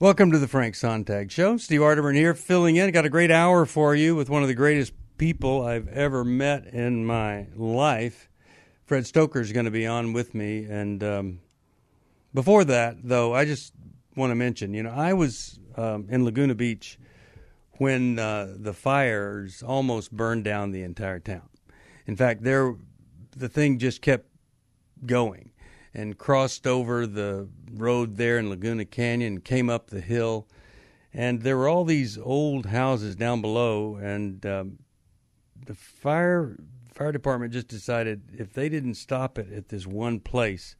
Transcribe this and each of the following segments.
Welcome to the Frank Sontag Show. Steve Arterburn here, filling in. Got a great hour for you with one of the greatest people I've ever met in my life. Fred Stoeker is going to be on with me. And um, before that, though, I just want to mention, you know, I was um, in Laguna Beach when uh, the fires almost burned down the entire town. In fact, there the thing just kept going and crossed over the road there in Laguna Canyon, came up the hill, and there were all these old houses down below, and um, the fire fire department just decided if they didn't stop it at this one place,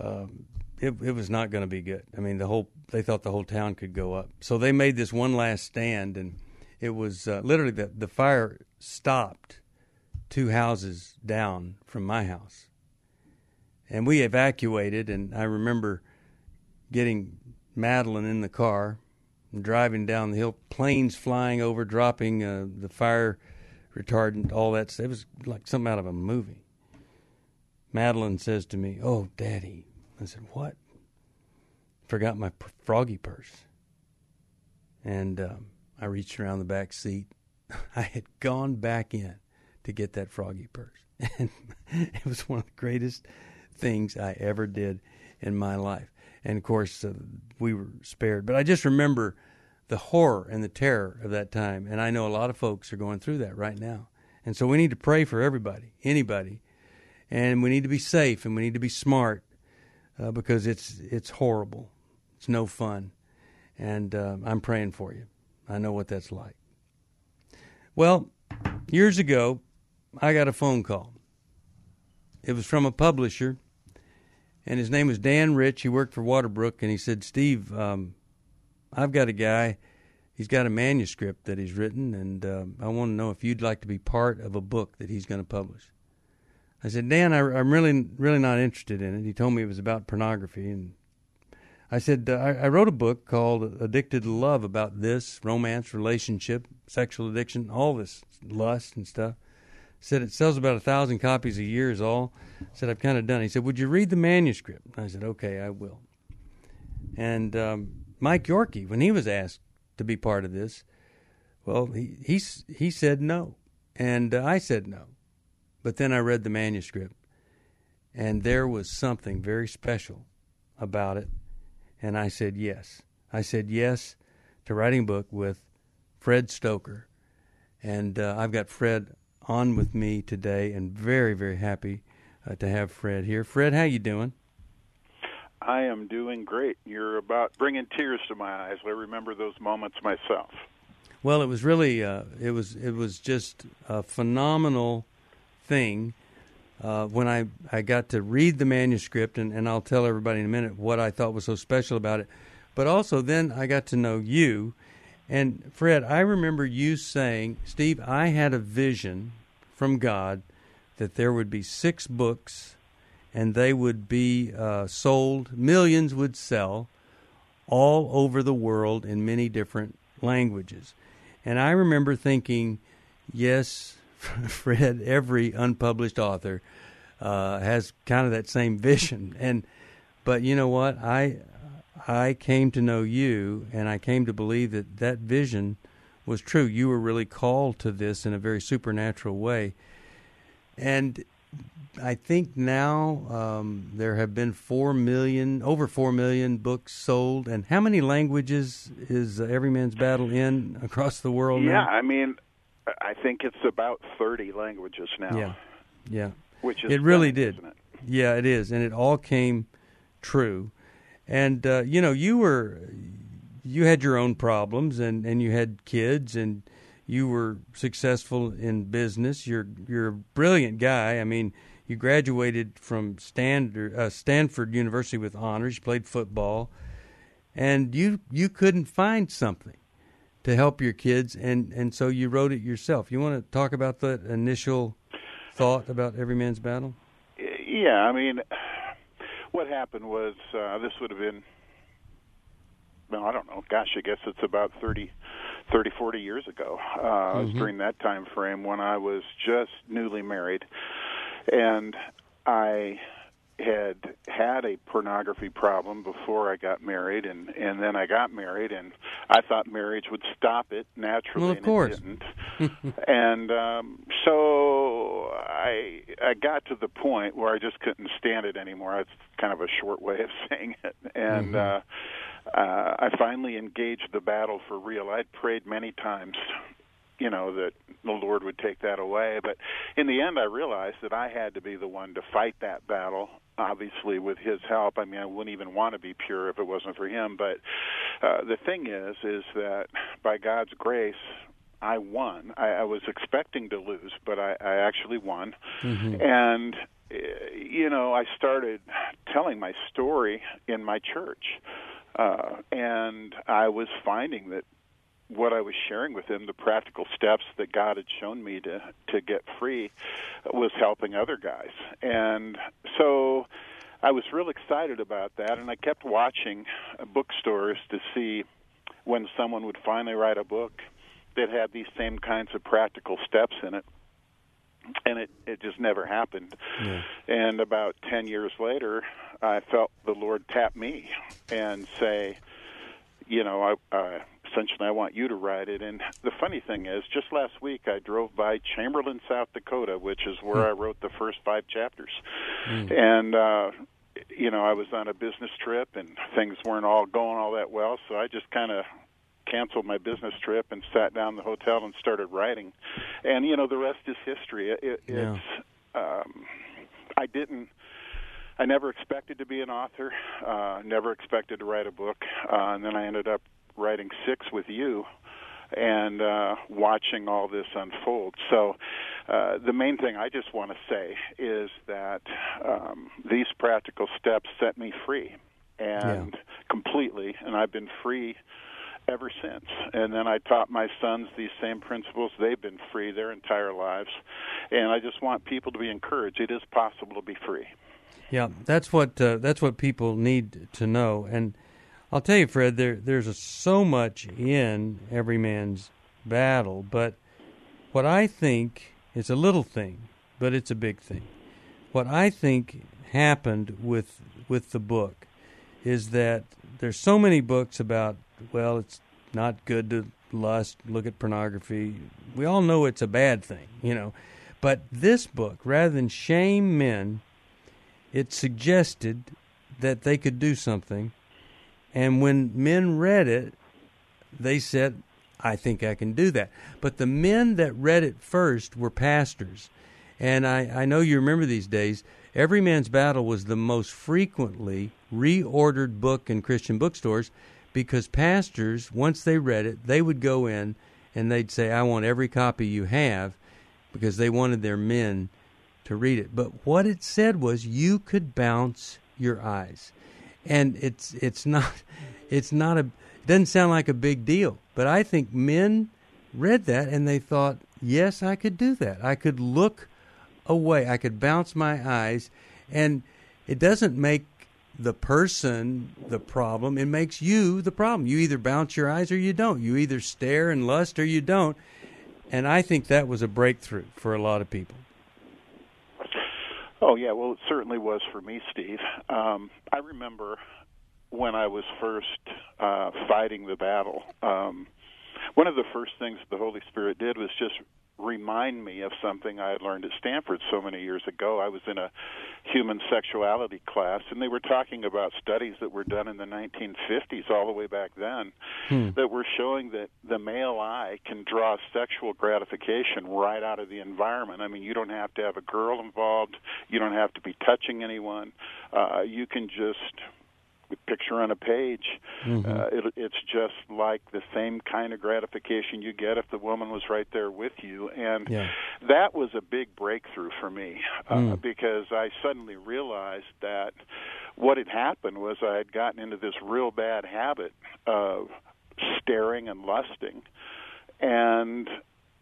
um, it, it was not going to be good. I mean, the whole they thought the whole town could go up, so they made this one last stand, and it was uh, literally the the fire stopped two houses down from my house and we evacuated. And I remember getting Madeline in the car and driving down the hill, planes flying over, dropping uh, the fire retardant, all that. It was like something out of a movie. Madeline says to me, "Oh, Daddy," I said, "What?" Forgot my froggy purse, and um, I reached around the back seat. I had gone back in to get that froggy purse, and it was one of the greatest things I ever did in my life. And of course, uh, we were spared. But I just remember the horror and the terror of that time. And I know a lot of folks are going through that right now. And so we need to pray for everybody, anybody. And we need to be safe and we need to be smart uh, because it's, it's horrible. It's no fun. And uh, I'm praying for you. I know what that's like. Well, years ago, I got a phone call. It was from a publisher and his name was Dan Rich. He worked for Waterbrook, and he said, "Steve, um, I've got a guy. He's got a manuscript that he's written, and uh, I want to know if you'd like to be part of a book that he's going to publish." I said, "Dan, I, am really, really not interested in it." He told me it was about pornography, and I said, uh, I, I wrote a book called "Addicted to Love" about this romance, relationship, sexual addiction, all this lust and stuff." Said it sells about a thousand copies a year is all. Said I've kind of done. He said, "Would you read the manuscript?" I said, "Okay, I will." And um, Mike Yorkey, when he was asked to be part of this, well, he he he said no, and uh, I said no. But then I read the manuscript, and there was something very special about it, and I said yes. I said yes to writing a book with Fred Stoeker, and uh, I've got Fred on with me today, and very very happy uh, to have Fred here. Fred, how you doing? I am doing great. You're about bringing tears to my eyes. I remember those moments myself. Well, it was really uh, it was it was just a phenomenal thing uh, when I I got to read the manuscript, and, and I'll tell everybody in a minute what I thought was so special about it. But also then I got to know you, and Fred, I remember you saying, Steve, I had a vision from God that there would be six books and they would be uh, sold, millions would sell all over the world in many different languages. And I remember thinking, yes, Fred, every unpublished author uh, has kind of that same vision. And but you know what? I I came to know you, and I came to believe that that vision was true. You were really called to this in a very supernatural way. And I think now um, there have been four million, over four million books sold. And how many languages is uh, Every Man's Battle in across the world yeah, now? I mean, I think it's about 30 languages now. Yeah, yeah. Which is it really did. it? Yeah, it is, and it all came true. And uh, you know, you were you had your own problems, and and you had kids, and you were successful in business. You're you're a brilliant guy. I mean, you graduated from Stanford, uh, Stanford University with honors. You played football, and you you couldn't find something to help your kids, and and so you wrote it yourself. You want to talk about that initial thought about Every Man's Battle? Yeah, I mean, what happened was uh, this would have been, well, I don't know. Gosh, I guess it's about thirty, thirty, forty years ago. Uh, mm-hmm. It was during that time frame when I was just newly married, and I had had a pornography problem before I got married, and and then I got married, and I thought marriage would stop it naturally, well, of and course. it didn't. and um, so I I got to the point where I just couldn't stand it anymore. It's kind of a short way of saying it, and. Mhm. uh uh, I finally engaged the battle for real. I'd prayed many times, you know, that the Lord would take that away. But in the end, I realized that I had to be the one to fight that battle. Obviously, with His help. I mean, I wouldn't even want to be pure if it wasn't for Him. But uh, the thing is, is that by God's grace, I won. I, I was expecting to lose, but I, I actually won. Mhm. And uh, you know, I started telling my story in my church, uh, and I was finding that what I was sharing with him, the practical steps that God had shown me to to get free, was helping other guys. And so I was real excited about that, and I kept watching bookstores to see when someone would finally write a book that had these same kinds of practical steps in it. And it it just never happened. Yeah. And about 10 years later, I felt the Lord tap me and say, you know, I essentially I want you to write it. And the funny thing is, just last week I drove by Chamberlain, South Dakota, which is where Hmm. I wrote the first five chapters. Mm. And uh you know, I was on a business trip and things weren't all going all that well, so I just kind of canceled my business trip and sat down in the hotel and started writing. And you know, the rest is history. It, it, Yeah. It's um I didn't I never expected to be an author. Uh, never expected to write a book, uh, and then I ended up writing six with you, and uh, watching all this unfold. So, uh, the main thing I just want to say is that um, these practical steps set me free, and completely, and I've been free ever since. And then I taught my sons these same principles. They've been free their entire lives, and I just want people to be encouraged. It is possible to be free. Yeah, that's what uh, that's what people need to know. And I'll tell you, Fred, there there's so much in every man's battle, but what I think is a little thing, but it's a big thing. What I think happened with with the book is that there's so many books about well, it's not good to lust, look at pornography. We all know it's a bad thing, you know. But this book, rather than shame men, it suggested that they could do something. And when men read it, they said, I think I can do that. But the men that read it first were pastors. And I, I know you remember these days, Every Man's Battle was the most frequently reordered book in Christian bookstores because pastors, once they read it, they would go in and they'd say, I want every copy you have because they wanted their men to read it. But what it said was you could bounce your eyes. And it's it's not it's not a it doesn't sound like a big deal, but I think men read that and they thought, "Yes, I could do that. I could look away. I could bounce my eyes." And it doesn't make the person the problem. It makes you the problem. You either bounce your eyes or you don't. You either stare and lust or you don't. And I think that was a breakthrough for a lot of people. Oh yeah, well it certainly was for me, Steve. Um, I remember when I was first uh, fighting the battle. Um, one of the first things the Holy Spirit did was just remind me of something I had learned at Stanford so many years ago. I was in a human sexuality class, and they were talking about studies that were done in the 1950s, all the way back then, Hmm. that were showing that the male eye can draw sexual gratification right out of the environment. I mean, you don't have to have a girl involved, you don't have to be touching anyone. Uh, you can just picture on a page. Mhm. Uh, it, it's just like the same kind of gratification you get if the woman was right there with you, and Yeah. that was a big breakthrough for me uh, Mm. because I suddenly realized that what had happened was I had gotten into this real bad habit of staring and lusting, and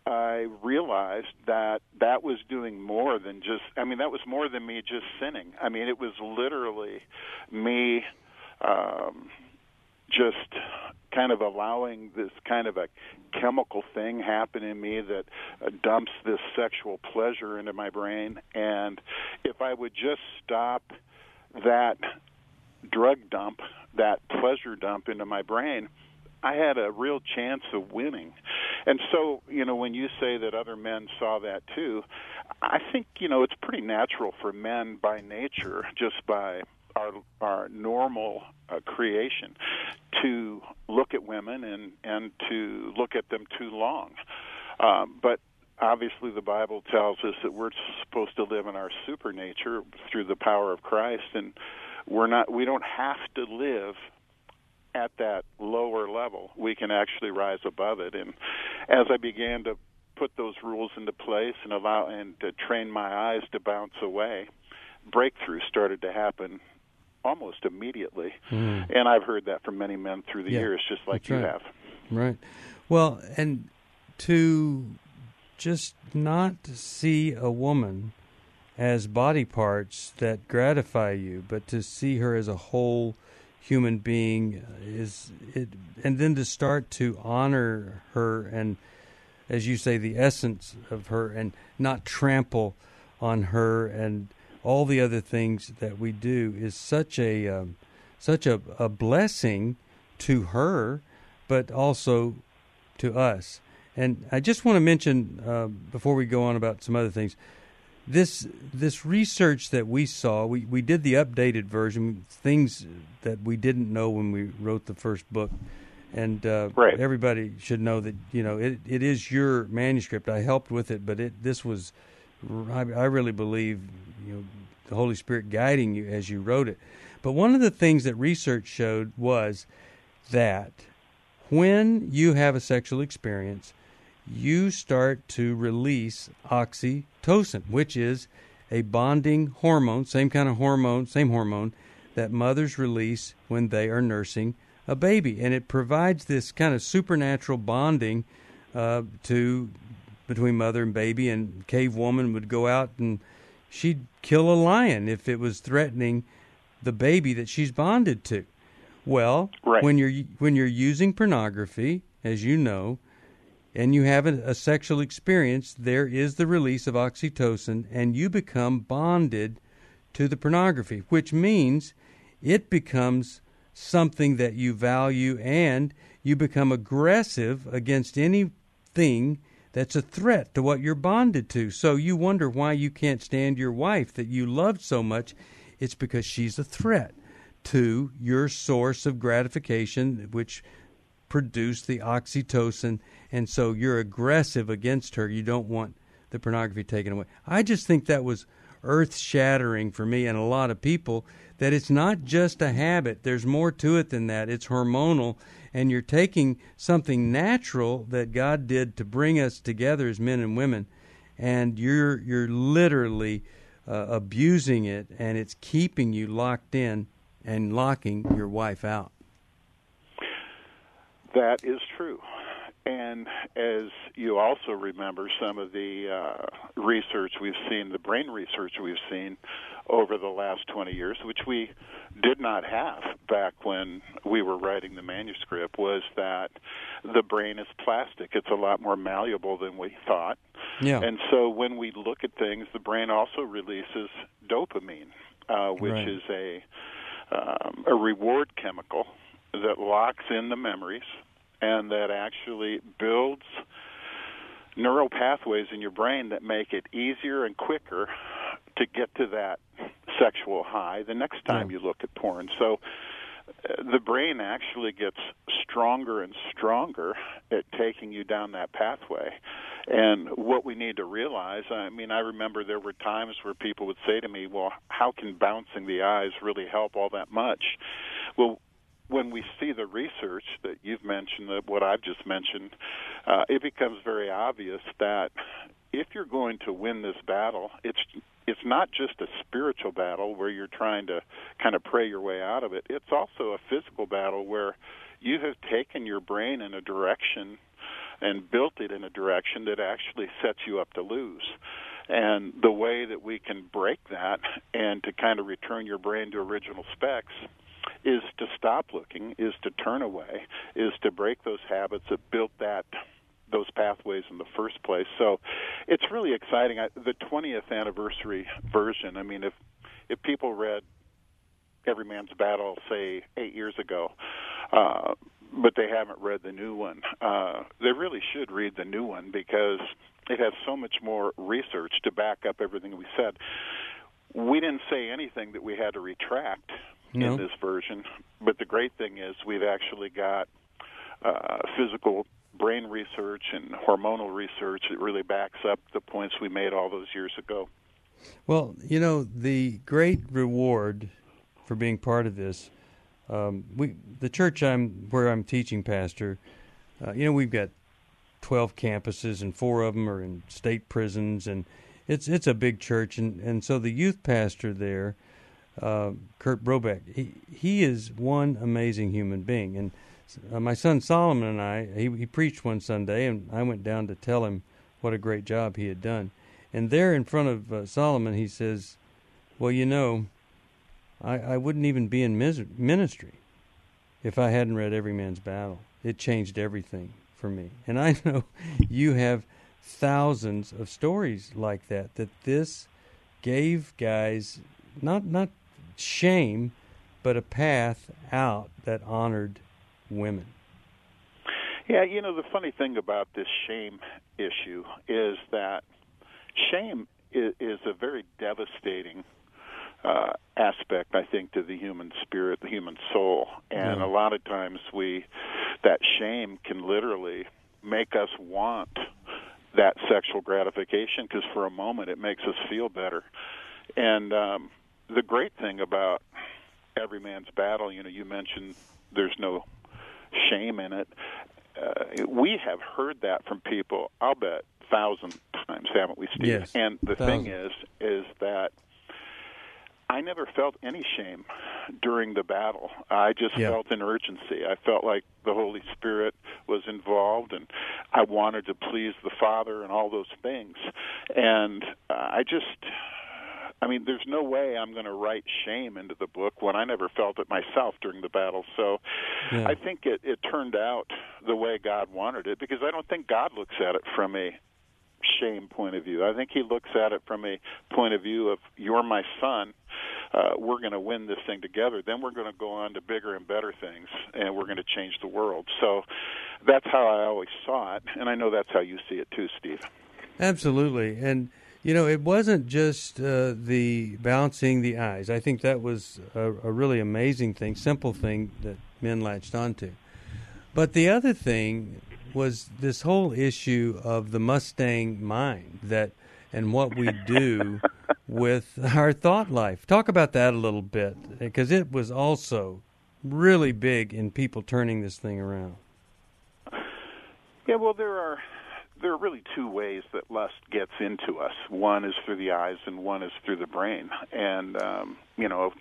I realized that that was doing more than just I mean that was more than me just sinning. I mean it was literally me um just kind of allowing this kind of a chemical thing happen in me that uh, dumps this sexual pleasure into my brain and if I would just stop that drug dump, that pleasure dump into my brain, I had a real chance of winning. And so, you know, when you say that other men saw that too, I think, you know, it's pretty natural for men by nature, just by our our normal uh, creation to look at women and and to look at them too long. Um, but obviously the Bible tells us that we're supposed to live in our supernature through the power of Christ and we're not we don't have to live at that lower level. We can actually rise above it and as I began to put those rules into place and allow and to train my eyes to bounce away, breakthrough started to happen almost immediately. Mm. And I've heard that from many men through the yeah, years just like you right. have. Right. Well, and to just not see a woman as body parts that gratify you, but to see her as a whole human being is it and then to start to honor her and as you say the essence of her and not trample on her and all the other things that we do is such a um, such a, a blessing to her but also to us and I just want to mention uh, before we go on about some other things, this this research that we saw, we, we did the updated version, things that we didn't know when we wrote the first book, and uh, right. everybody should know that you know it, it is your manuscript. I helped with it, but it this was, I, I really believe, you know, the Holy Spirit guiding you as you wrote it. But one of the things that research showed was that when you have a sexual experience you start to release oxytocin, which is a bonding hormone, same kind of hormone, same hormone that mothers release when they are nursing a baby, and it provides this kind of supernatural bonding uh, to between mother and baby. And cave woman would go out and she'd kill a lion if it was threatening the baby that she's bonded to. Well, right. when you're when you're using pornography, as you know, and you have a, a, sexual experience, there is the release of oxytocin, and you become bonded to the pornography, which means it becomes something that you value and you become aggressive against anything that's a threat to what you're bonded to. So you wonder why you can't stand your wife that you loved so much. It's because she's a threat to your source of gratification, which produced the oxytocin and so you're aggressive against her. You don't want the pornography taken away. I just think that was earth shattering for me and a lot of people that it's not just a habit. There's more to it than that. It's hormonal, and you're taking something natural that God did to bring us together as men and women, and you're you're literally uh, abusing it, and it's keeping you locked in and locking your wife out. That is true. And as you also remember, some of the uh, research we've seen, the brain research we've seen over the last 20 years, which we did not have back when we were writing the manuscript, was that the brain is plastic. It's a lot more malleable than we thought. Yeah. And so when we look at things, the brain also releases dopamine, uh, which right. is a um, a reward chemical that locks in the memories and that actually builds neural pathways in your brain that make it easier and quicker to get to that sexual high the next time yeah. you look at porn. So uh, the brain actually gets stronger and stronger at taking you down that pathway. And what we need to realize, I mean, I remember there were times where people would say to me, well, how can bouncing the eyes really help all that much? Well, when we see the research that you've mentioned, that what I've just mentioned, uh, it becomes very obvious that if you're going to win this battle, it's it's not just a spiritual battle where you're trying to kind of pray your way out of it. It's also a physical battle where you have taken your brain in a direction and built it in a direction that actually sets you up to lose. And the way that we can break that and to kind of return your brain to original specs is to stop looking, is to turn away, is to break those habits that built that those pathways in the first place. So it's really exciting. I, the 20th anniversary version. I mean, if if people read Every Man's Battle, say eight years ago, uh, but they haven't read the new one. Uh, they really should read the new one because it has so much more research to back up everything we said. We didn't say anything that we had to retract No. in this version, but the great thing is we've actually got uh, physical brain research and hormonal research that really backs up the points we made all those years ago. Well, you know, the great reward for being part of this, um, we the church I'm where I'm teaching pastor, uh, you know, we've got twelve campuses and four of them are in state prisons, and it's it's a big church, and and so the youth pastor there, uh, Kurt Brobeck, he he is one amazing human being, and uh, my son Solomon and I, he, he preached one Sunday, and I went down to tell him what a great job he had done. And there in front of uh, Solomon, he says, Well, you know, I, I wouldn't even be in mis- ministry if I hadn't read Every Man's Battle. It changed everything for me. And I know you have thousands of stories like that, that this gave guys not, not shame, but a path out that honored women. Yeah, you know, the funny thing about this shame issue is that shame is, is a very devastating uh, aspect, I think, to the human spirit, the human soul, and Yeah. a lot of times we that shame can literally make us want that sexual gratification because for a moment it makes us feel better. And um, the great thing about every man's battle, you know, you mentioned there's no shame in it. Uh, we have heard that from people. I'll bet thousand times, haven't we, Steve? Yes, And the thing is, is that I never felt any shame during the battle. I just Yeah. felt an urgency. I felt like the Holy Spirit was involved, and I wanted to please the Father and all those things. And uh, I just, I mean, there's no way I'm going to write shame into the book when I never felt it myself during the battle. So Yeah. I think it, it turned out the way God wanted it because I don't think God looks at it from a shame point of view. I think he looks at it from a point of view of you're my son. Uh, we're going to win this thing together. Then we're going to go on to bigger and better things, and we're going to change the world. So that's how I always saw it, and I know that's how you see it too, Steve. Absolutely, and you know, it wasn't just uh, the bouncing the eyes. I think that was a, a really amazing thing, simple thing that men latched onto. But the other thing was this whole issue of the Mustang mind that and what we do with our thought life. Talk about that a little bit because it was also really big in people turning this thing around. Yeah, well, there are there are really two ways that lust gets into us. One is through the eyes, and one is through the brain. And um, you know,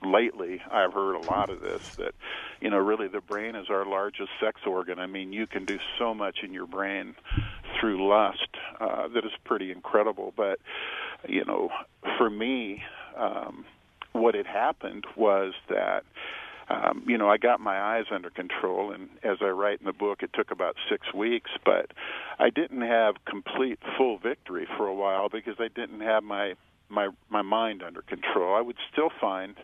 lately I've heard a lot of this that you know really the brain is our largest sex organ. I mean, you can do so much in your brain through lust uh, that is pretty incredible. But you know, for me, um, what had happened was that um, you know, I got my eyes under control, and as I write in the book, it took about six weeks, but I didn't have complete full victory for a while because I didn't have my my my mind under control. I would still find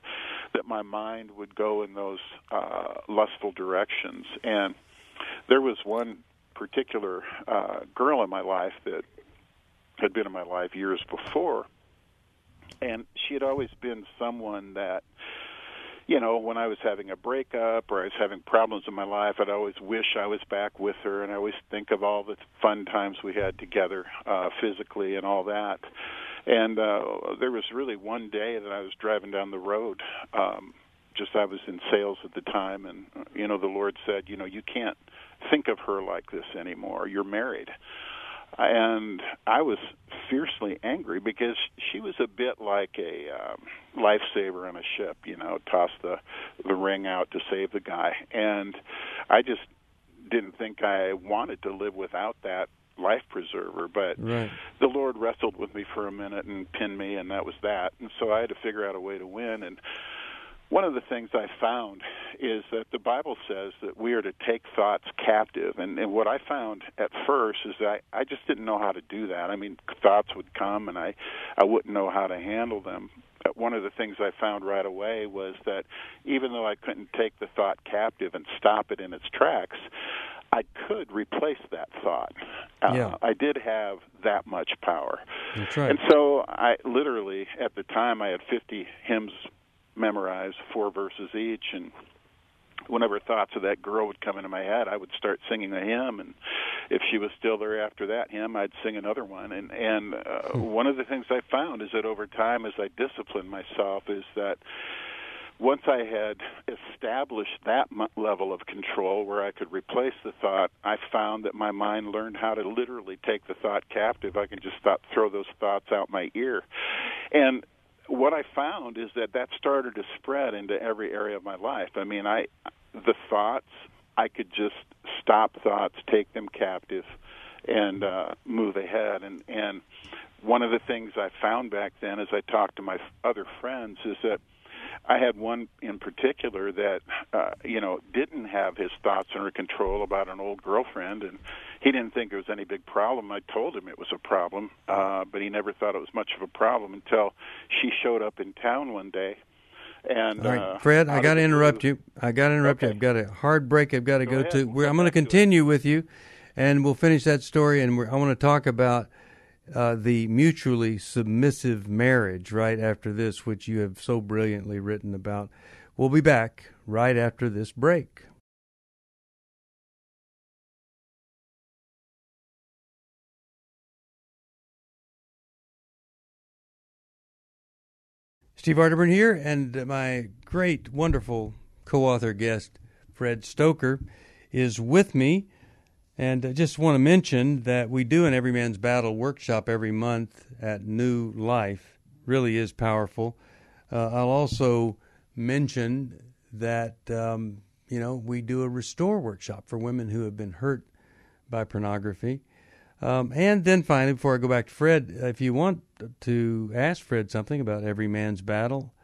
that my mind would go in those uh, lustful directions, and there was one particular uh, girl in my life that had been in my life years before, and she had always been someone that you know, when I was having a breakup or I was having problems in my life, I'd always wish I was back with her, and I always think of all the fun times we had together, uh, physically and all that. And uh, there was really one day that I was driving down the road. Um, just I was in sales at the time, and you know, the Lord said, you know, you can't think of her like this anymore. You're married and I was fiercely angry because she was a bit like a um, lifesaver on a ship. You know, toss the the ring out to save the guy, and I just didn't think I wanted to live without that life preserver. But Right. the Lord wrestled with me for a minute and pinned me, and that was that. And so I had to figure out a way to win. And one of the things I found is that the Bible says that we are to take thoughts captive. And, and what I found at first is that I, I just didn't know how to do that. I mean, thoughts would come and I, I wouldn't know how to handle them. But one of the things I found right away was that even though I couldn't take the thought captive and stop it in its tracks, I could replace that thought. Uh, yeah. I did have that much power. That's right. And so I literally, at the time, I had 50 hymns memorized, four verses each, and whenever thoughts of that girl would come into my head, I would start singing a hymn, and if she was still there after that hymn, I'd sing another one. And and uh, hmm. one of the things I found is that over time, as I disciplined myself, is that once I had established that level of control where I could replace the thought, I found that my mind learned how to literally take the thought captive. I could just stop, throw those thoughts out my ear. And what I found is that that started to spread into every area of my life. I mean, I the thoughts I could just stop thoughts, take them captive, and uh, move ahead. And and one of the things I found back then, as I talked to my other friends, is that I had one in particular that uh, you know didn't have his thoughts under control about an old girlfriend, and he didn't think it was any big problem. I told him it was a problem, uh, but he never thought it was much of a problem until she showed up in town one day. And All right, uh, Fred, I got to interrupt you. I got to interrupt okay. you. I've got a hard break. I've got to go, go to. We'll I'm going to continue with you, and we'll finish that story. And I want to talk about uh, the mutually submissive marriage right after this, which you have so brilliantly written about. We'll be back right after this break. Steve Arterburn here, and my great, wonderful co author guest, Fred Stoeker, is with me. And I just want to mention that we do an Every Man's Battle workshop every month at New Life. Really is powerful. Uh, I'll also mention that um, you know we do a restore workshop for women who have been hurt by pornography. Um, and then finally, before I go back to Fred, if you want to ask Fred something about Every Man's Battle,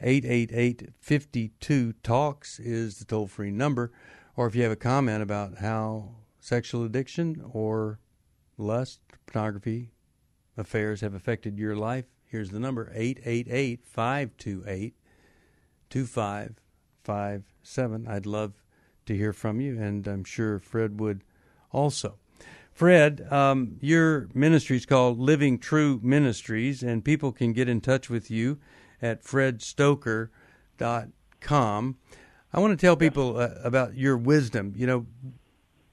888 52 Talks is the toll free number. Or if you have a comment about how sexual addiction or lust, pornography, affairs have affected your life, here's the number 888 528 2557. I'd love to hear from you, and I'm sure Fred would also. Fred, um, your ministry is called Living True Ministries, and people can get in touch with you at fredstoeker.com. I want to tell people uh, about your wisdom. You know,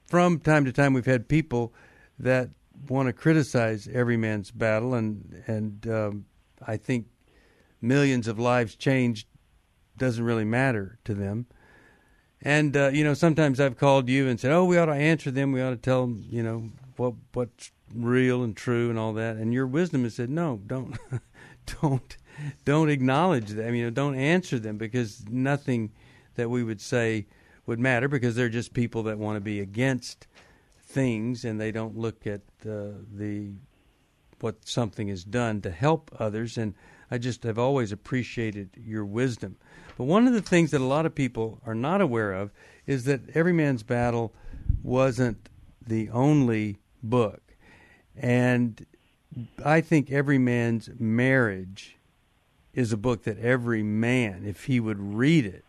from time to time, we've had people that want to criticize every man's battle, and and um, I think millions of lives changed doesn't really matter to them. And uh, you know, sometimes I've called you and said, "Oh, we ought to answer them. We ought to tell them, you know, what what's real and true and all that." And your wisdom has said, "No, don't, don't, don't acknowledge them. You know, don't answer them because nothing that we would say would matter because they're just people that want to be against things and they don't look at uh, the what something is done to help others and I just have always appreciated your wisdom. But one of the things that a lot of people are not aware of is that Every Man's Battle wasn't the only book. And I think Every Man's Marriage is a book that every man, if he would read it,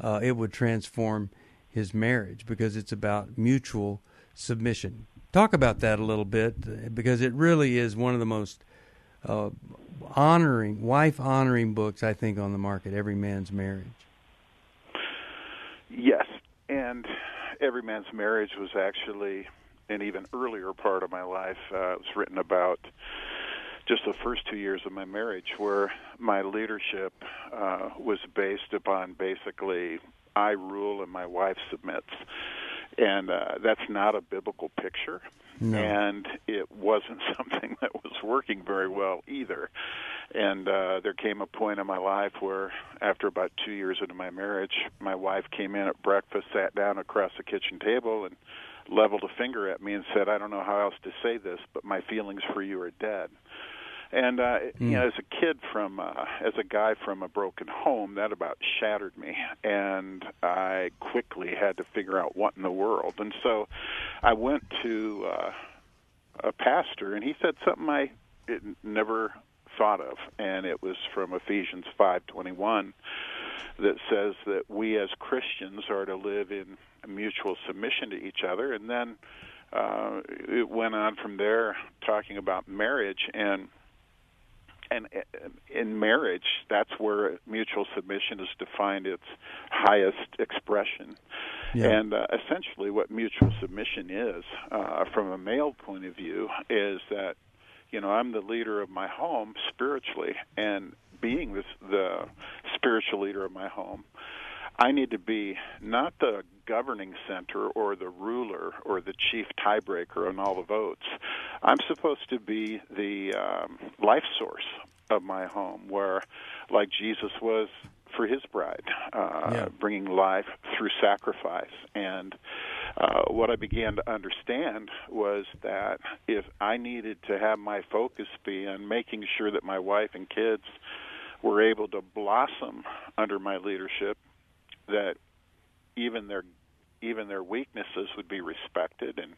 uh, it would transform his marriage because it's about mutual submission. Talk about that a little bit because it really is one of the most uh, honoring, wife honoring books I think on the market. Every man's marriage. Yes, and every man's marriage was actually an even earlier part of my life. Uh, it was written about just the first two years of my marriage, where my leadership uh, was based upon basically I rule and my wife submits. And uh, that's not a biblical picture. No. And it wasn't something that was working very well either. And uh, there came a point in my life where, after about two years into my marriage, my wife came in at breakfast, sat down across the kitchen table, and leveled a finger at me and said, I don't know how else to say this, but my feelings for you are dead. And uh, mm. you know, as a kid from, uh, as a guy from a broken home, that about shattered me, and I quickly had to figure out what in the world. And so, I went to uh, a pastor, and he said something I it never thought of, and it was from Ephesians 5:21 that says that we as Christians are to live in mutual submission to each other, and then uh, it went on from there talking about marriage and and in marriage that's where mutual submission is defined its highest expression yeah. and uh, essentially what mutual submission is uh, from a male point of view is that you know i'm the leader of my home spiritually and being this, the spiritual leader of my home I need to be not the governing center or the ruler or the chief tiebreaker on all the votes. I'm supposed to be the um, life source of my home, where, like Jesus was for his bride, uh, yeah. bringing life through sacrifice. And uh, what I began to understand was that if I needed to have my focus be on making sure that my wife and kids were able to blossom under my leadership that even their even their weaknesses would be respected and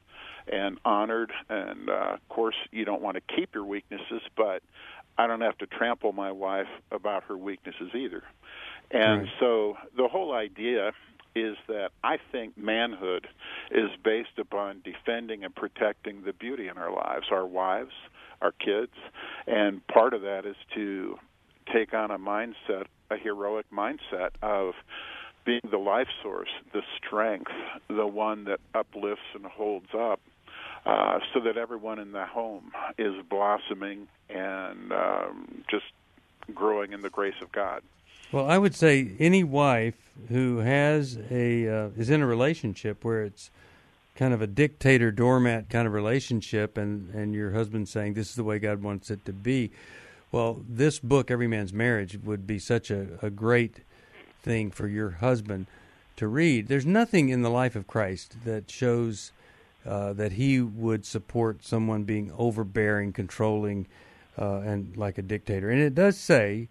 and honored and uh, of course you don't want to keep your weaknesses but I don't have to trample my wife about her weaknesses either. And right. so the whole idea is that I think manhood is based upon defending and protecting the beauty in our lives, our wives, our kids, and part of that is to take on a mindset, a heroic mindset of being the life source, the strength, the one that uplifts and holds up, uh, so that everyone in the home is blossoming and um, just growing in the grace of God. Well, I would say any wife who has a uh, is in a relationship where it's kind of a dictator doormat kind of relationship, and and your husband saying this is the way God wants it to be. Well, this book, Every Man's Marriage, would be such a, a great thing for your husband to read. There's nothing in the life of Christ that shows uh, that he would support someone being overbearing, controlling, uh, and like a dictator. And it does say,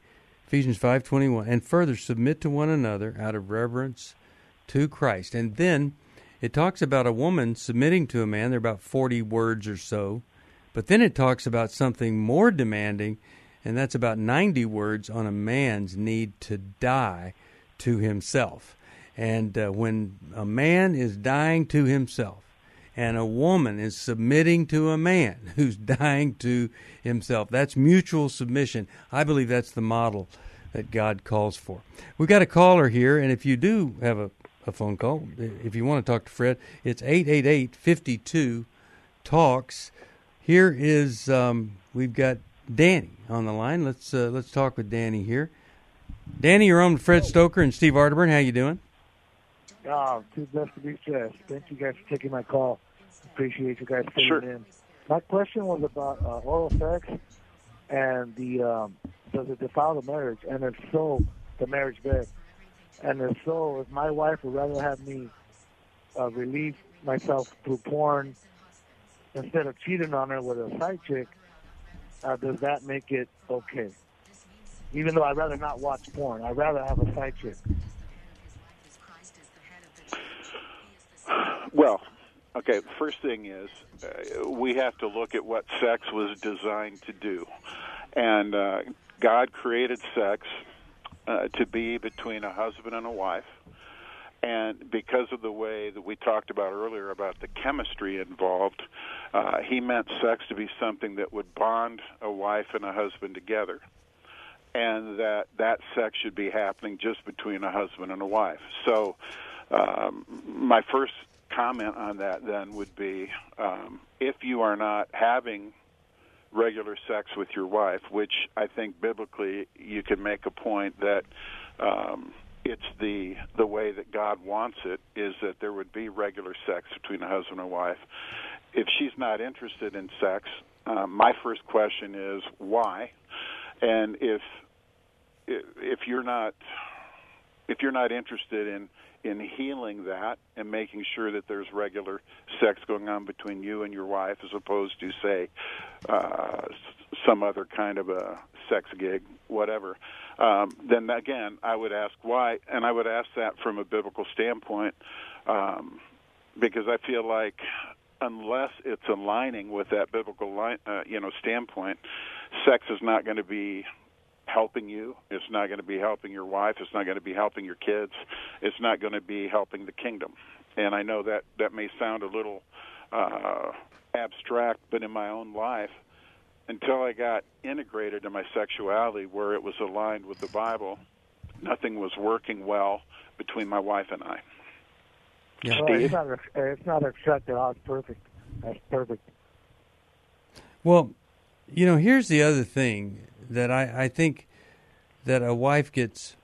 Ephesians five twenty one, and further submit to one another out of reverence to Christ. And then it talks about a woman submitting to a man. There are about forty words or so, but then it talks about something more demanding, and that's about ninety words on a man's need to die to himself. And uh, when a man is dying to himself, and a woman is submitting to a man who's dying to himself, that's mutual submission. I believe that's the model that God calls for. We've got a caller here, and if you do have a, a phone call, if you want to talk to Fred, it's 888 52 Talks. Here is, um, we've got Danny on the line. Let's uh, let's talk with Danny here. Danny, you're on with Fred Stoeker and Steve Arterburn. How you doing? Oh, too blessed to be stressed. Thank you guys for taking my call. Appreciate you guys sitting sure. in. My question was about uh, oral sex and the um, does it defile the marriage, and if so, the marriage bed, and if so, if my wife would rather have me uh, relieve myself through porn instead of cheating on her with a side chick, uh, does that make it okay? Even though I'd rather not watch porn, I'd rather have a side chick. Well, okay, first thing is uh, we have to look at what sex was designed to do. And uh, God created sex uh, to be between a husband and a wife. And because of the way that we talked about earlier about the chemistry involved, uh, he meant sex to be something that would bond a wife and a husband together and that that sex should be happening just between a husband and a wife. So, um, my first comment on that then would be um, if you are not having regular sex with your wife, which I think biblically you can make a point that um, it's the the way that God wants it is that there would be regular sex between a husband and wife. If she's not interested in sex, uh, my first question is why, and if if you're not if you're not interested in in healing that and making sure that there's regular sex going on between you and your wife as opposed to say uh some other kind of a sex gig whatever um then again I would ask why and I would ask that from a biblical standpoint um because I feel like unless it's aligning with that biblical line, uh, you know standpoint sex is not going to be helping you. It's not going to be helping your wife. It's not going to be helping your kids. It's not going to be helping the kingdom. And I know that that may sound a little uh, abstract, but in my own life, until I got integrated in my sexuality where it was aligned with the Bible, nothing was working well between my wife and I. Yeah. Well, it's not, it's not abstract at all. It's perfect. That's perfect. Well, you know, here's the other thing that I, I think that a wife gets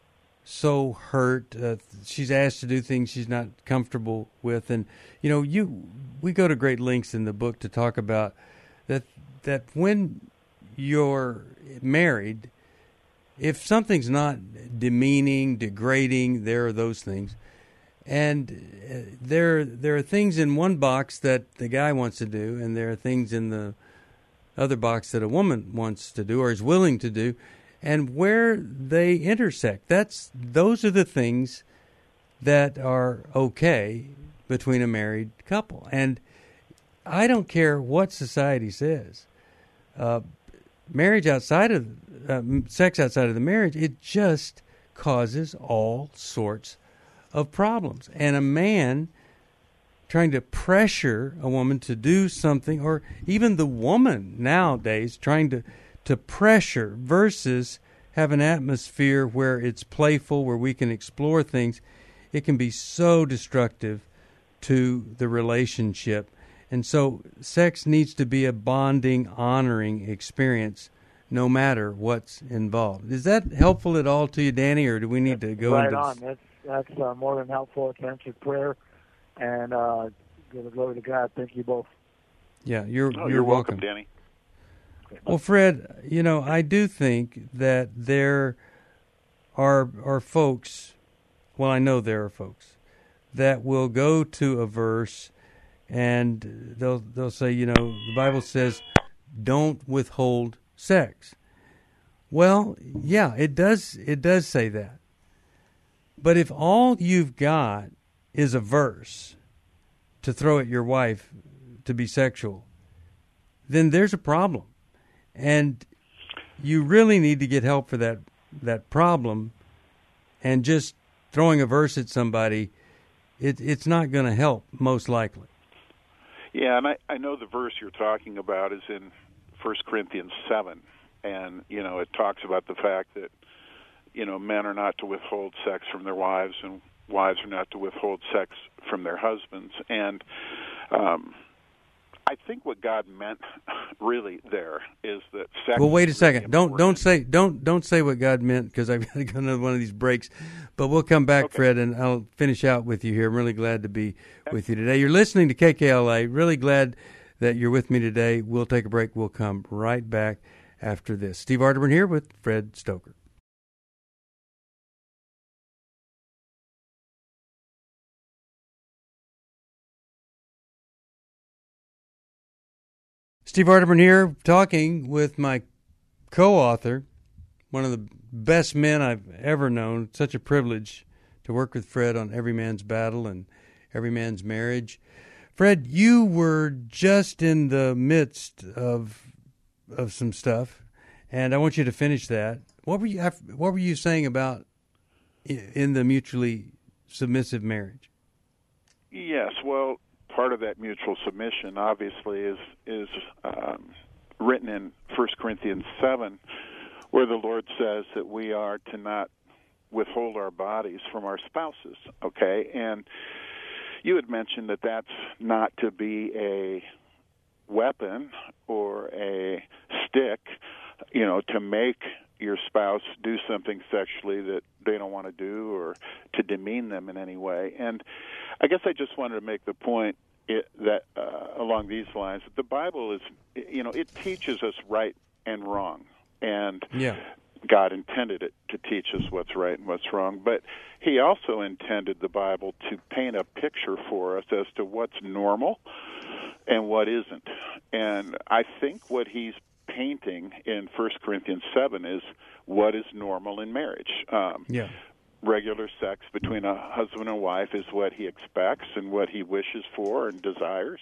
so hurt. Uh, she's asked to do things she's not comfortable with, and you know, you we go to great lengths in the book to talk about that. That when you're married, if something's not demeaning, degrading, there are those things, and uh, there there are things in one box that the guy wants to do, and there are things in the other box that a woman wants to do or is willing to do and where they intersect. That's those are the things that are okay between a married couple. And i don't care what society says uh, marriage outside of uh, sex outside of the marriage it just causes all sorts of problems. And a man trying to pressure a woman to do something, or even the woman nowadays trying to, to pressure versus have an atmosphere where it's playful, where we can explore things, it can be so destructive to the relationship. And so, sex needs to be a bonding, honoring experience, no matter what's involved. Is that helpful at all to you, Danny, or do we need to go right into on? That's that's uh, more than helpful. It's answered prayer and uh, give the glory to God. Thank you both. Yeah, you're oh, you're, you're welcome. welcome, Danny. Well, Fred, you know I do think that there are are folks. Well, I know there are folks that will go to a verse and they'll they'll say, you know, the Bible says, "Don't withhold sex." Well, yeah, it does it does say that. But if all you've got is a verse to throw at your wife to be sexual, then there's a problem. And you really need to get help for that that problem and just throwing a verse at somebody it, it's not going to help most likely. Yeah, and I, I know the verse you're talking about is in First Corinthians seven, and you know it talks about the fact that you know men are not to withhold sex from their wives, and wives are not to withhold sex from their husbands. And um, I think what God meant really there is that sex. Well, wait a second. Really don't don't say don't don't say what God meant because I've got to go another one of these breaks. But we'll come back, okay. Fred, and I'll finish out with you here. I'm really glad to be with you today. You're listening to KKLA. Really glad that you're with me today. We'll take a break. We'll come right back after this. Steve Arterburn here with Fred Stoeker. Steve Arterburn here, talking with my co-author, one of the best men I've ever known. Such a privilege to work with Fred on Every Man's Battle and Every Man's Marriage. Fred, you were just in the midst of of some stuff, and I want you to finish that. What were you What were you saying about in the mutually submissive marriage? Yes, well, part of that mutual submission, obviously, is is um, written in First Corinthians seven, where the Lord says that we are to not withhold our bodies from our spouses. Okay, and you had mentioned that that's not to be a weapon or a stick, you know, to make your spouse do something sexually that they don't want to do or to demean them in any way. And I guess I just wanted to make the point it, that uh, along these lines that the Bible is, you know, it teaches us right and wrong, and yeah. God intended it to teach us what's right and what's wrong, but He also intended the Bible to paint a picture for us as to what's normal and what isn't. And I think what He's painting in First Corinthians seven is what is normal in marriage. Um, yeah regular sex between a husband and wife is what he expects and what he wishes for and desires.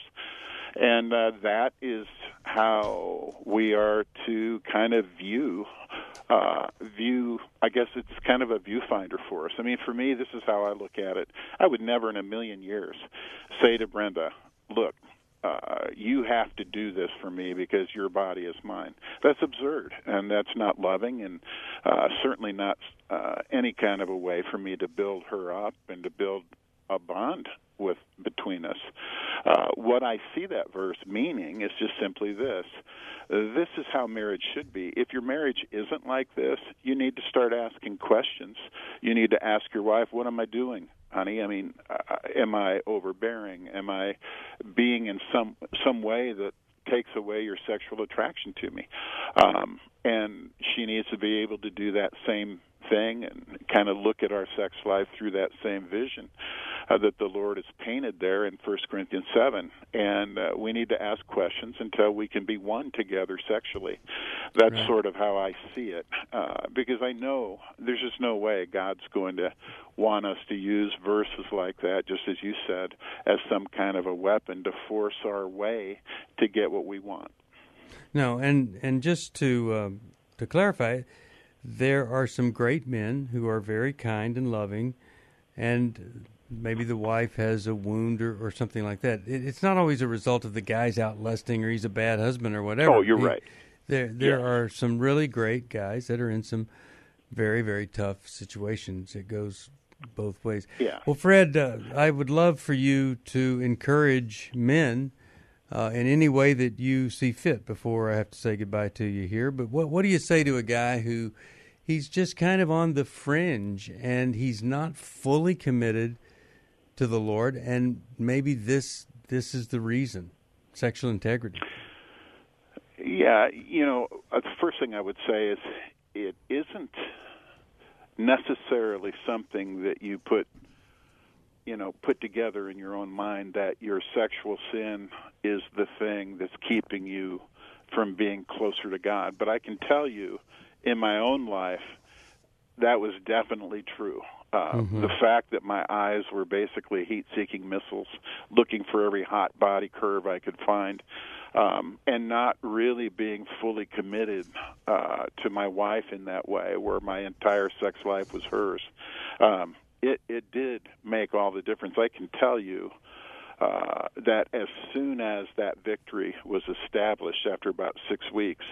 and uh, that is how we are to kind of view uh, view. I guess it's kind of a viewfinder for us. I mean, for me, this is how I look at it. I would never in a million years say to Brenda, "Look, uh, you have to do this for me because your body is mine. That's absurd, and that's not loving, and uh, certainly not uh, any kind of a way for me to build her up and to build a bond with between us. Uh, what I see that verse meaning is just simply this: this is how marriage should be. If your marriage isn't like this, you need to start asking questions. You need to ask your wife, "What am I doing?" Honey? I mean am i overbearing? Am i being in some some way that takes away your sexual attraction to me? Um and she needs to be able to do that same thing and kind of look at our sex life through that same vision uh, that the Lord has painted there in First Corinthians 7. And uh, we need to ask questions until we can be one together sexually. That's right. sort of how I see it. Uh, because I know there's just no way God's going to want us to use verses like that, just as you said, as some kind of a weapon to force our way to get what we want. No, and and just to um, to clarify, there are some great men who are very kind and loving, and maybe the wife has a wound or, or something like that. It, it's not always a result of the guy's out lusting or he's a bad husband or whatever. Oh, you're he, right. There, there yeah. are some really great guys that are in some very, very tough situations. It goes both ways. Yeah. Well, Fred, uh, I would love for you to encourage men uh, in any way that you see fit. Before I have to say goodbye to you here, but what what do you say to a guy who he's just kind of on the fringe and he's not fully committed to the Lord, and maybe this this is the reason sexual integrity. Yeah, you know, uh, the first thing I would say is it isn't necessarily something that you put you know put together in your own mind that your sexual sin is the thing that's keeping you from being closer to God but I can tell you in my own life that was definitely true uh, mm-hmm. The fact that my eyes were basically heat-seeking missiles, looking for every hot body curve I could find, um, and not really being fully committed uh, to my wife in that way, where my entire sex life was hers. Um, it it did make all the difference. I can tell you. Uh, that as soon as that victory was established after about six weeks,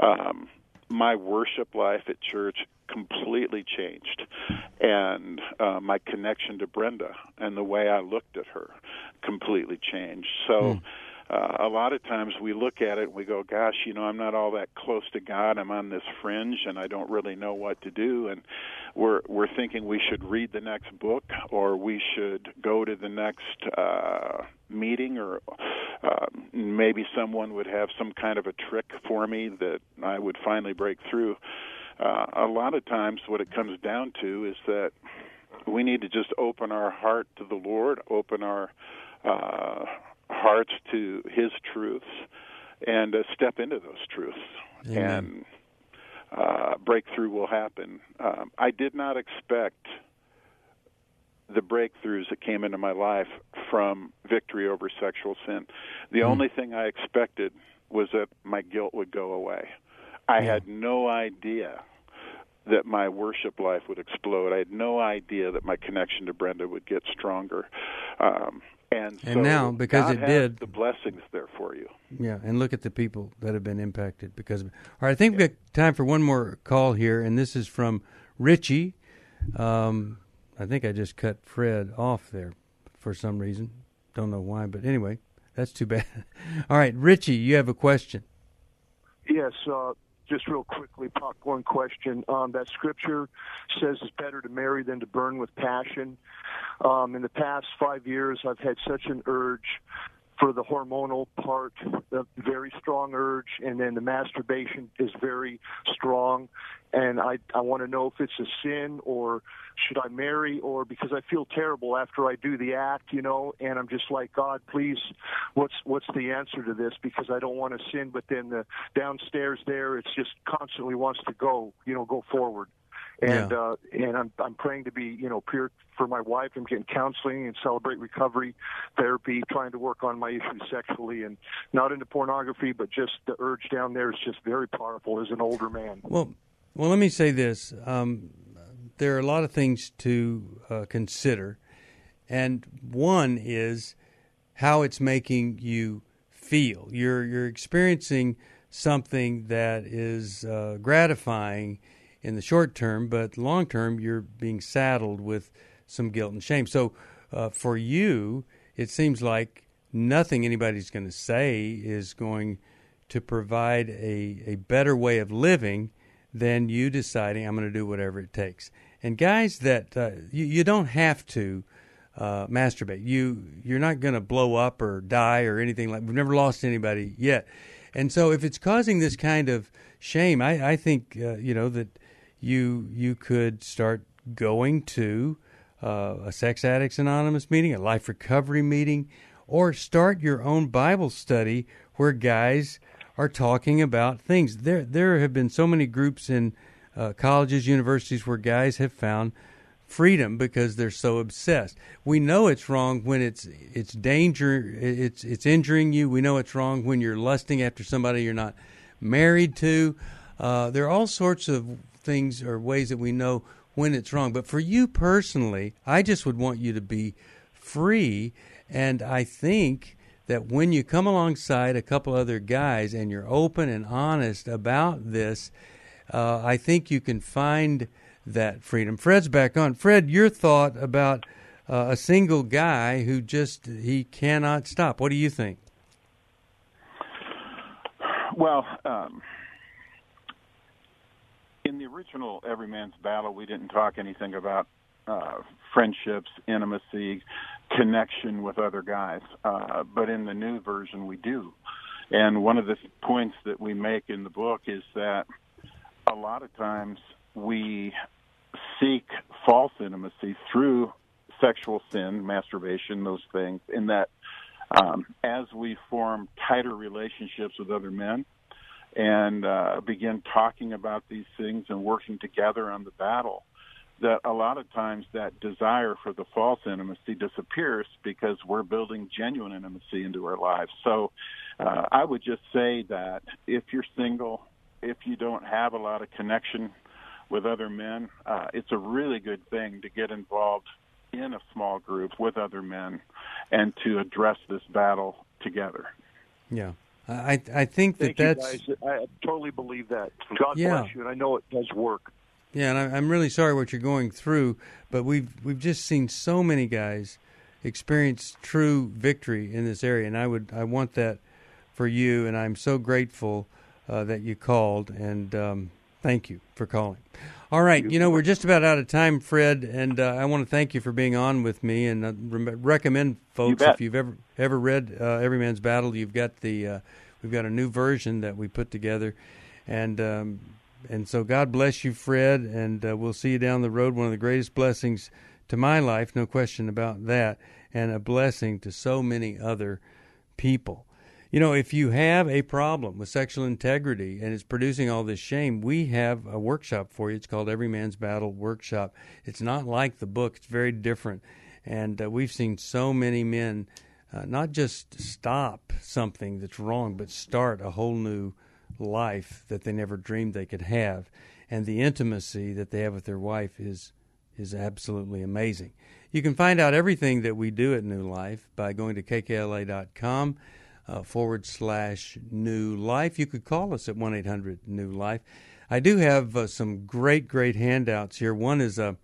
um, my worship life at church completely changed, and uh, my connection to Brenda and the way I looked at her completely changed. So. Mm. Uh, a lot of times we look at it and we go, "Gosh, you know, I'm not all that close to God. I'm on this fringe, and I don't really know what to do." And we're we're thinking we should read the next book, or we should go to the next uh, meeting, or uh, maybe someone would have some kind of a trick for me that I would finally break through uh, a lot of times what it comes down to is that we need to just open our heart to the Lord, open our uh, hearts to His truths, and uh, step into those truths. Amen. And uh, breakthrough will happen. Um, I did not expect the breakthroughs that came into my life from victory over sexual sin. The mm. only thing I expected was that my guilt would go away. I yeah. had no idea that my worship life would explode. I had no idea that my connection to Brenda would get stronger. Um, and, and so now, because God it did, the blessings there for you. Yeah, and look at the people that have been impacted because of it. All right, I think yeah. we've got time for one more call here, and this is from Richie. Um, I think I just cut Fred off there for some reason. Don't know why, but anyway, that's too bad. All right, Richie, you have a question. Yes, uh, just real quickly, popcorn question. Um, that scripture says it's better to marry than to burn with passion. Um, in the past five years, I've had such an urge for the hormonal part, a very strong urge, and then the masturbation is very strong. And I I want to know if it's a sin or should I marry or because I feel terrible after I do the act, you know. And I'm just like God, please, what's what's the answer to this? Because I don't want to sin, but then the downstairs there, it's just constantly wants to go, you know, go forward. And Yeah. uh, and I'm I'm praying to be you know peer for my wife. I'm getting counseling and celebrate recovery therapy, trying to work on my issues sexually and not into pornography, but just the urge down there is just very powerful as an older man. Well, well, let me say this: um, there are a lot of things to uh, consider, and one is how it's making you feel. You're you're experiencing something that is uh, gratifying in the short term, but long term, you're being saddled with some guilt and shame. So, uh, for you, it seems like nothing anybody's going to say is going to provide a, a better way of living than you deciding I'm going to do whatever it takes. And guys, that uh, you, you don't have to uh, masturbate. You you're not going to blow up or die or anything like. We've never lost anybody yet. And so, if it's causing this kind of shame, I, I think uh, you know that you you could start going to uh, a Sex Addicts Anonymous meeting, a Life Recovery meeting, or start your own Bible study where guys are talking about things. There there have been so many groups in uh, colleges, universities where guys have found freedom because they're so obsessed. We know it's wrong when it's it's danger it's it's injuring you. We know it's wrong when you're lusting after somebody you're not married to. Uh, there are all sorts of things or ways that we know when it's wrong. But for you personally, I just would want you to be free. And I think that when you come alongside a couple other guys and you're open and honest about this, uh, I think you can find that freedom. Fred's back on. Fred, your thought about uh, a single guy who just he cannot stop. What do you think? Well, um, in the original Every Man's Battle, we didn't talk anything about uh, friendships, intimacy, connection with other guys. Uh, but in the new version, we do. And one of the points that we make in the book is that a lot of times we seek false intimacy through sexual sin, masturbation, those things, in that um, as we form tighter relationships with other men and uh, begin talking about these things and working together on the battle, that a lot of times that desire for the false intimacy disappears because we're building genuine intimacy into our lives. So uh, I would just say that if you're single, if you don't have a lot of connection with other men, uh, it's a really good thing to get involved in a small group with other men and to address this battle together. Yeah. I I think that Thank you, that's guys. I totally believe that. God Yeah. bless you, and I know it does work. Yeah, and I, I'm really sorry what you're going through, but we've we've just seen so many guys experience true victory in this area, and I would I want that for you, and I'm so grateful uh, that you called, and um, thank you for calling. All right, you know we're just about out of time, Fred, and uh, I want to thank you for being on with me, and uh, re- recommend folks bet. if you've ever ever read uh, Every Man's Battle, you've got the uh, we've got a new version that we put together, and um, and so God bless you, Fred, and uh, we'll see you down the road. One of the greatest blessings to my life, no question about that, and a blessing to so many other people. You know, if you have a problem with sexual integrity and it's producing all this shame, we have a workshop for you. It's called Every Man's Battle Workshop. It's not like the book, it's very different. And uh, we've seen so many men uh, not just stop something that's wrong, but start a whole new life that they never dreamed they could have. And the intimacy that they have with their wife is is absolutely amazing. You can find out everything that we do at New Life by going to kkla.com uh, forward slash new life. You could call us at 1 800 New Life. I do have uh, some great, great handouts here. One is a,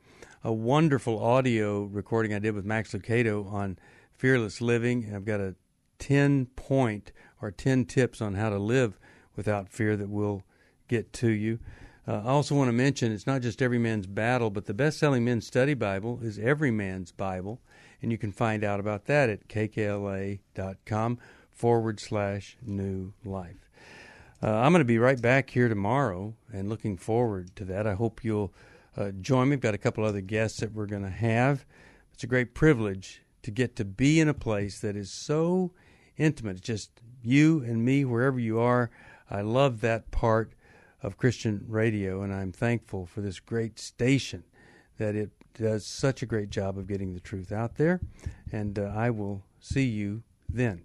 a wonderful audio recording I did with Max Lucado on fearless living. I've got a 10 point or 10 tips on how to live without fear that we'll get to you. Uh, I also want to mention it's not just Every Man's Battle, but the best selling men's study Bible is Every Man's Bible. And you can find out about that at kkla.com forward slash new life. Uh, I'm going to be right back here tomorrow and looking forward to that. I hope you'll uh, join me. We've got a couple other guests that we're going to have. It's a great privilege to get to be in a place that is so intimate. It's just you and me, wherever you are. I love that part of Christian radio, and I'm thankful for this great station that it does such a great job of getting the truth out there. And uh, I will see you then.